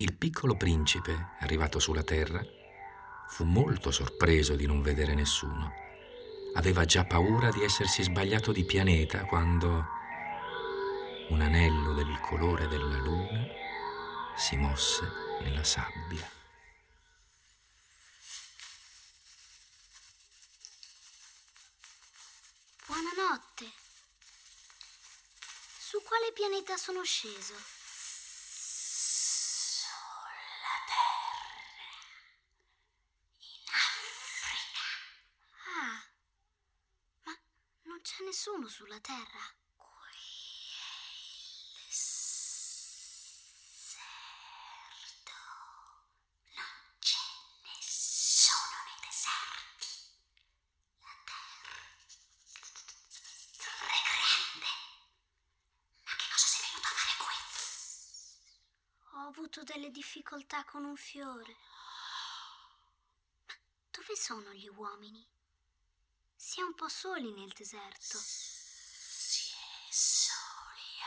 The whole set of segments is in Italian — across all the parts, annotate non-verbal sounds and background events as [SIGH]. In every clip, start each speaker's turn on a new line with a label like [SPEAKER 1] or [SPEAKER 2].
[SPEAKER 1] Il piccolo principe, arrivato sulla terra, fu molto sorpreso di non vedere nessuno. Aveva già paura di essersi sbagliato di pianeta quando un anello del colore della luna si mosse nella sabbia.
[SPEAKER 2] Buonanotte. Su quale pianeta sono sceso?
[SPEAKER 3] Sulla terra.
[SPEAKER 2] Avuto delle difficoltà con un fiore. Ma dove sono gli uomini? Si è un po' soli nel deserto.
[SPEAKER 3] Si è soli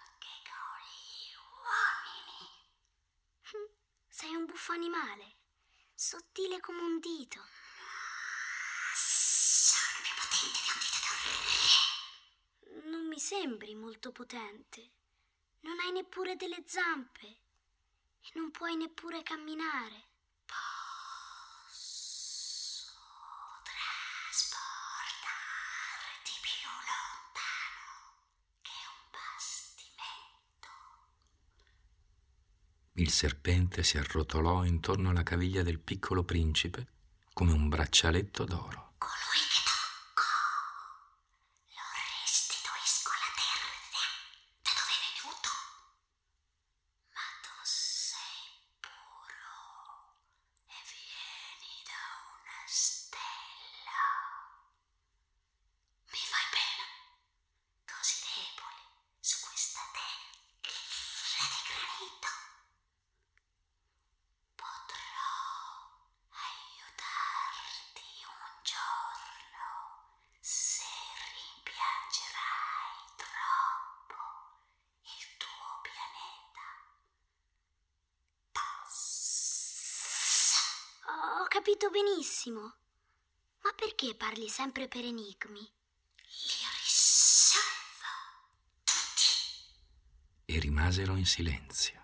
[SPEAKER 3] anche con gli uomini. [LAUGHS]
[SPEAKER 2] Sei un buffo animale, sottile come un dito.
[SPEAKER 3] Sono più potente di un dito.
[SPEAKER 2] Non mi sembri molto potente. Non hai neppure delle zampe e non puoi neppure camminare.
[SPEAKER 3] Posso trasportarti più lontano che un bastimento.
[SPEAKER 1] Il serpente si arrotolò intorno alla caviglia del piccolo principe come un braccialetto d'oro.
[SPEAKER 3] Colui
[SPEAKER 2] capito benissimo. Ma perché parli sempre per enigmi?
[SPEAKER 3] Li risolvo tutti.
[SPEAKER 1] E rimasero in silenzio.